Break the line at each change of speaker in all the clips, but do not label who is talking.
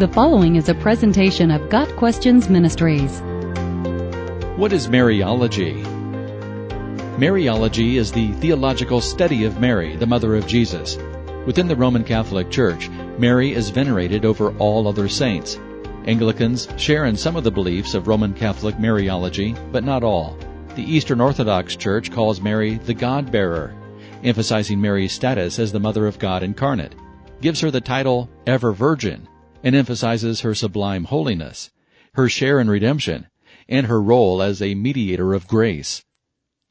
The following is a presentation of Got Questions Ministries.
What is Mariology? Mariology is the theological study of Mary, the mother of Jesus. Within the Roman Catholic Church, Mary is venerated over all other saints. Anglicans share in some of the beliefs of Roman Catholic Mariology, but not all. The Eastern Orthodox Church calls Mary the God bearer, emphasizing Mary's status as the Mother of God incarnate, gives her the title Ever Virgin, and emphasizes her sublime holiness, her share in redemption, and her role as a mediator of grace.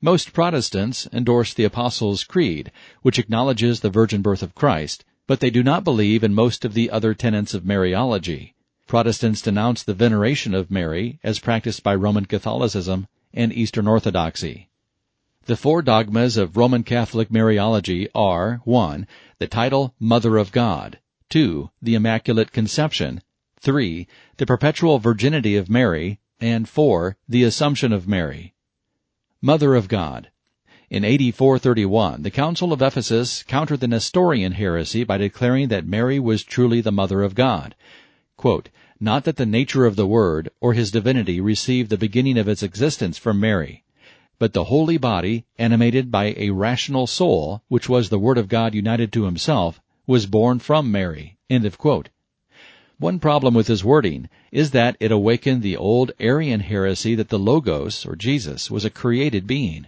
Most Protestants endorse the Apostles' Creed, which acknowledges the virgin birth of Christ, but they do not believe in most of the other tenets of Mariology. Protestants denounce the veneration of Mary as practiced by Roman Catholicism and Eastern Orthodoxy. The four dogmas of Roman Catholic Mariology are 1. The title Mother of God, 2. The Immaculate Conception, 3. The perpetual virginity of Mary, and 4. The Assumption of Mary. Mother of God. In AD 431, the Council of Ephesus countered the Nestorian heresy by declaring that Mary was truly the Mother of God. Quote, Not that the nature of the Word or his divinity received the beginning of its existence from Mary, but the holy body, animated by a rational soul, which was the Word of God united to himself, was born from Mary. End of quote. One problem with this wording is that it awakened the old Arian heresy that the Logos, or Jesus, was a created being.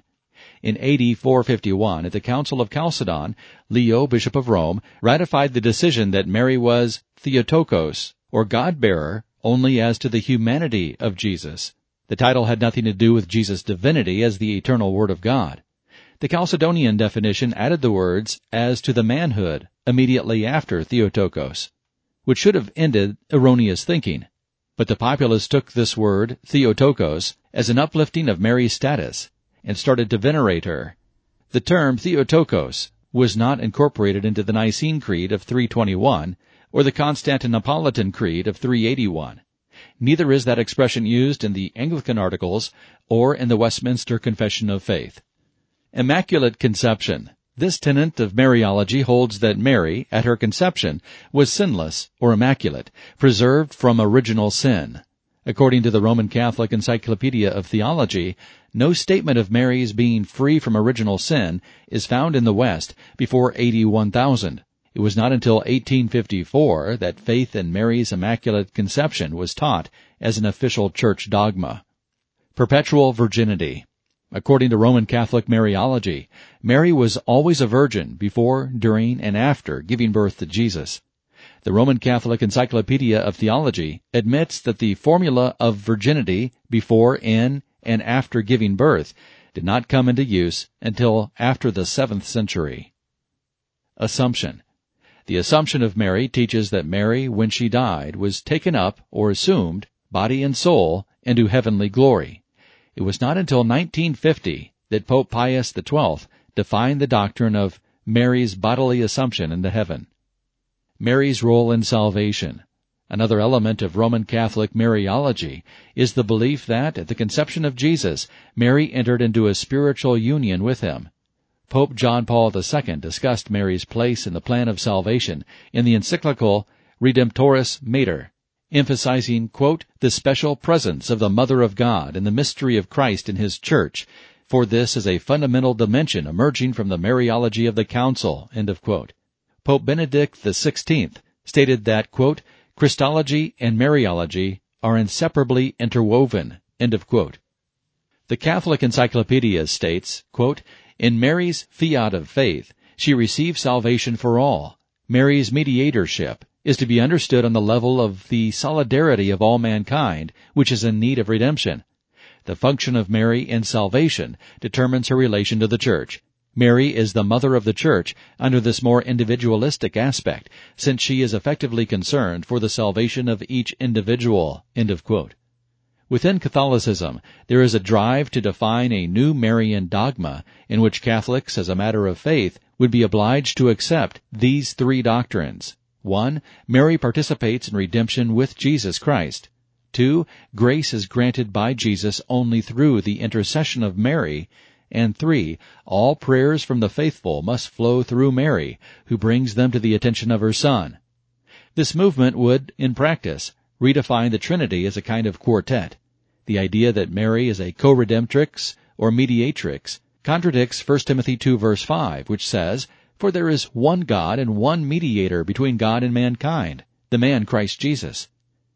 In AD 451, at the Council of Chalcedon, Leo, Bishop of Rome, ratified the decision that Mary was Theotokos, or God-bearer, only as to the humanity of Jesus. The title had nothing to do with Jesus' divinity as the eternal Word of God. The Chalcedonian definition added the words, as to the manhood, immediately after Theotokos, which should have ended erroneous thinking. But the populace took this word, Theotokos, as an uplifting of Mary's status, and started to venerate her. The term Theotokos was not incorporated into the Nicene Creed of 321 or the Constantinopolitan Creed of 381. Neither is that expression used in the Anglican Articles or in the Westminster Confession of Faith. Immaculate Conception. This tenet of Mariology holds that Mary, at her conception, was sinless or immaculate, preserved from original sin. According to the Roman Catholic Encyclopedia of Theology, no statement of Mary's being free from original sin is found in the West before 81,000. It was not until 1854 that faith in Mary's Immaculate Conception was taught as an official church dogma. Perpetual Virginity. According to Roman Catholic Mariology, Mary was always a virgin before, during, and after giving birth to Jesus. The Roman Catholic Encyclopedia of Theology admits that the formula of virginity before, in, and after giving birth did not come into use until after the 7th century. Assumption. The Assumption of Mary teaches that Mary, when she died, was taken up, or assumed, body and soul, into heavenly glory. It was not until 1950 that Pope Pius XII defined the doctrine of Mary's bodily assumption into heaven. Mary's role in salvation. Another element of Roman Catholic Mariology is the belief that at the conception of Jesus, Mary entered into a spiritual union with him. Pope John Paul II discussed Mary's place in the plan of salvation in the encyclical Redemptoris Mater, emphasizing, quote, the special presence of the Mother of God and the mystery of Christ in His Church, for this is a fundamental dimension emerging from the Mariology of the Council, end of quote. Pope Benedict XVI stated that, quote, Christology and Mariology are inseparably interwoven, end of quote. The Catholic Encyclopedia states, quote, In Mary's fiat of faith, she received salvation for all. Mary's mediatorship, is to be understood on the level of the solidarity of all mankind, which is in need of redemption. The function of Mary in salvation determines her relation to the church. Mary is the mother of the church under this more individualistic aspect, since she is effectively concerned for the salvation of each individual. Within Catholicism, there is a drive to define a new Marian dogma in which Catholics, as a matter of faith, would be obliged to accept these three doctrines. 1. Mary participates in redemption with Jesus Christ. 2. Grace is granted by Jesus only through the intercession of Mary. And 3. All prayers from the faithful must flow through Mary, who brings them to the attention of her Son. This movement would, in practice, redefine the Trinity as a kind of quartet. The idea that Mary is a co-redemptrix or mediatrix contradicts 1 Timothy 2 verse 5, which says, For there is one God and one mediator between God and mankind, the man Christ Jesus.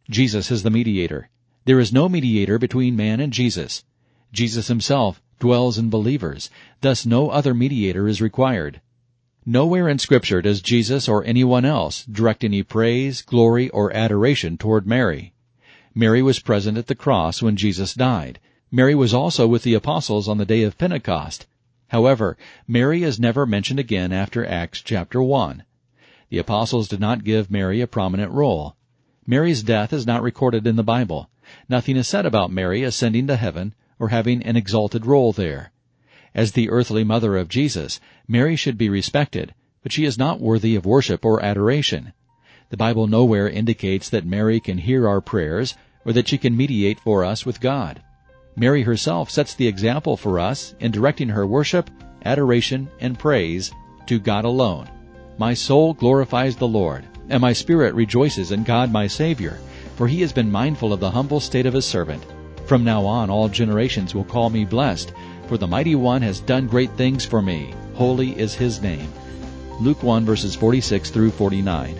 Jesus is the mediator. There is no mediator between man and Jesus. Jesus himself dwells in believers, thus no other mediator is required. Nowhere in Scripture does Jesus or anyone else direct any praise, glory, or adoration toward Mary. Mary was present at the cross when Jesus died. Mary was also with the apostles on the day of Pentecost. However, Mary is never mentioned again after Acts chapter 1. The apostles did not give Mary a prominent role. Mary's death is not recorded in the Bible. Nothing is said about Mary ascending to heaven or having an exalted role there. As the earthly mother of Jesus, Mary should be respected, but she is not worthy of worship or adoration. The Bible nowhere indicates that Mary can hear our prayers or that she can mediate for us with God. Mary herself sets the example for us in directing her worship, adoration, and praise to God alone. My soul glorifies the Lord, and my spirit rejoices in God my Savior, for he has been mindful of the humble state of his servant. From now on all generations will call me blessed, for the mighty one has done great things for me. Holy is his name. Luke 1 verses 46 through 49.